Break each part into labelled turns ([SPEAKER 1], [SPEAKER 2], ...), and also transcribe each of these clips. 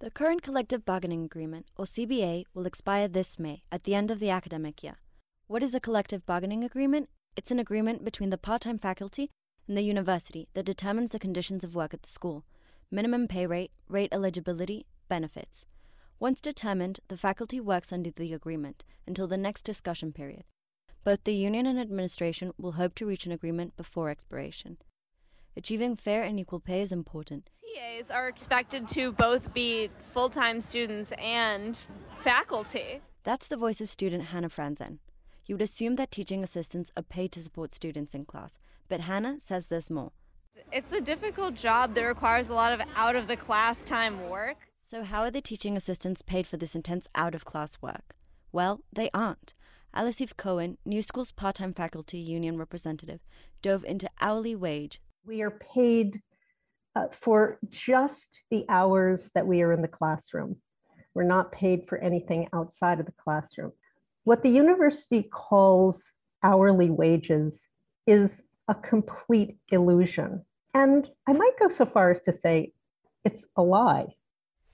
[SPEAKER 1] The current collective bargaining agreement, or CBA, will expire this May at the end of the academic year. What is a collective bargaining agreement? It's an agreement between the part time faculty and the university that determines the conditions of work at the school minimum pay rate, rate eligibility, benefits. Once determined, the faculty works under the agreement until the next discussion period. Both the union and administration will hope to reach an agreement before expiration. Achieving fair and equal pay is important.
[SPEAKER 2] TAs are expected to both be full time students and faculty.
[SPEAKER 1] That's the voice of student Hannah Franzen. You would assume that teaching assistants are paid to support students in class, but Hannah says there's more.
[SPEAKER 2] It's a difficult job that requires a lot of out of the class time work.
[SPEAKER 1] So, how are the teaching assistants paid for this intense out of class work? Well, they aren't. Alice Eve Cohen, New School's part time faculty union representative, dove into hourly wage.
[SPEAKER 3] We are paid uh, for just the hours that we are in the classroom. We're not paid for anything outside of the classroom. What the university calls hourly wages is a complete illusion. And I might go so far as to say it's a lie.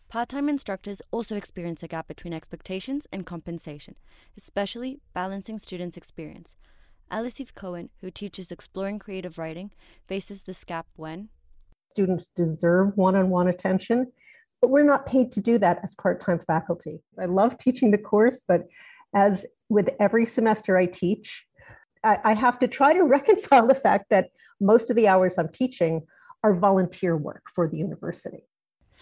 [SPEAKER 1] Part time instructors also experience a gap between expectations and compensation, especially balancing students' experience. Alice Eve Cohen, who teaches exploring creative writing, faces this gap when
[SPEAKER 3] students deserve one on one attention, but we're not paid to do that as part time faculty. I love teaching the course, but as with every semester I teach, I, I have to try to reconcile the fact that most of the hours I'm teaching are volunteer work for the university.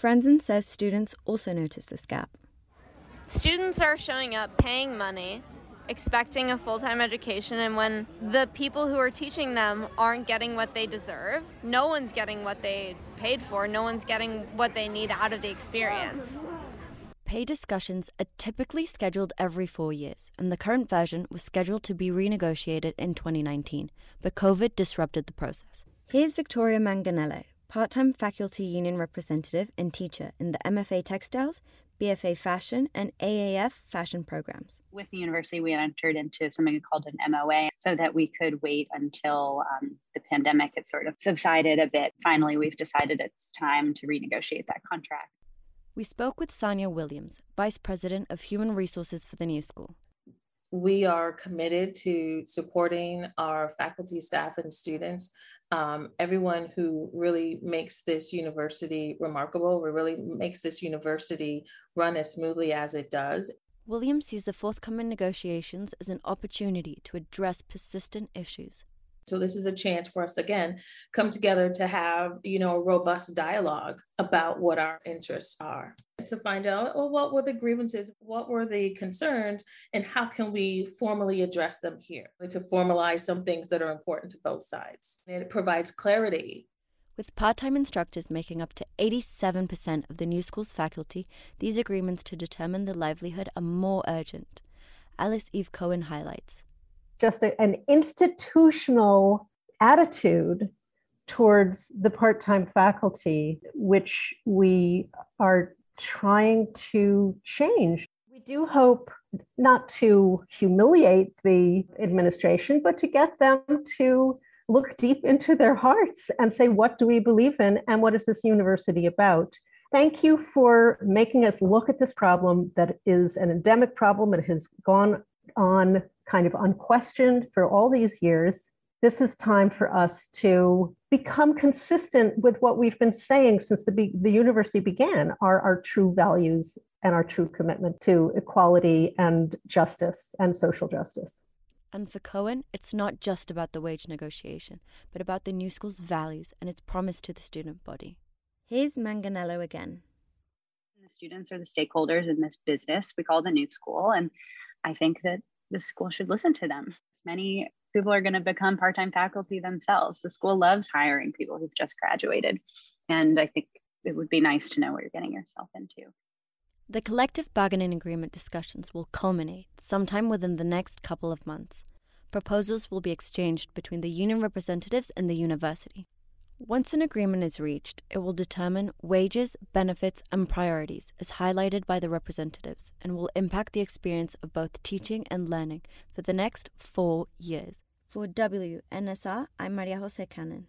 [SPEAKER 1] Franzen says students also notice this gap.
[SPEAKER 2] Students are showing up paying money, expecting a full time education, and when the people who are teaching them aren't getting what they deserve, no one's getting what they paid for, no one's getting what they need out of the experience.
[SPEAKER 1] Pay discussions are typically scheduled every four years, and the current version was scheduled to be renegotiated in 2019, but COVID disrupted the process. Here's Victoria Manganello, part time faculty union representative and teacher in the MFA Textiles, BFA Fashion, and AAF Fashion programs.
[SPEAKER 4] With the university, we entered into something called an MOA so that we could wait until um, the pandemic had sort of subsided a bit. Finally, we've decided it's time to renegotiate that contract.
[SPEAKER 1] We spoke with Sonia Williams, Vice President of Human Resources for the New School.
[SPEAKER 5] We are committed to supporting our faculty, staff, and students. Um, everyone who really makes this university remarkable, who really makes this university run as smoothly as it does.
[SPEAKER 1] Williams sees the forthcoming negotiations as an opportunity to address persistent issues.
[SPEAKER 5] So this is a chance for us to, again come together to have you know a robust dialogue about what our interests are. To find out well what were the grievances what were the concerns and how can we formally address them here? To formalize some things that are important to both sides. And it provides clarity.
[SPEAKER 1] With part time instructors making up to 87% of the new school's faculty, these agreements to determine the livelihood are more urgent. Alice Eve Cohen highlights
[SPEAKER 3] just a, an institutional attitude towards the part time faculty, which we are trying to change. We do hope not to humiliate the administration, but to get them to look deep into their hearts and say, what do we believe in and what is this university about? Thank you for making us look at this problem that is an endemic problem. It has gone on kind of unquestioned for all these years. This is time for us to become consistent with what we've been saying since the, be- the university began our, our true values and our true commitment to equality and justice and social justice.
[SPEAKER 1] And for Cohen, it's not just about the wage negotiation, but about the new school's values and its promise to the student body. Here's Manganello again.
[SPEAKER 4] The students are the stakeholders in this business we call the new school. And I think that the school should listen to them. Many people are going to become part time faculty themselves. The school loves hiring people who've just graduated. And I think it would be nice to know what you're getting yourself into.
[SPEAKER 1] The collective bargaining agreement discussions will culminate sometime within the next couple of months. Proposals will be exchanged between the union representatives and the university. Once an agreement is reached, it will determine wages, benefits, and priorities as highlighted by the representatives and will impact the experience of both teaching and learning for the next four years. For WNSR, I'm Maria Jose Cannon.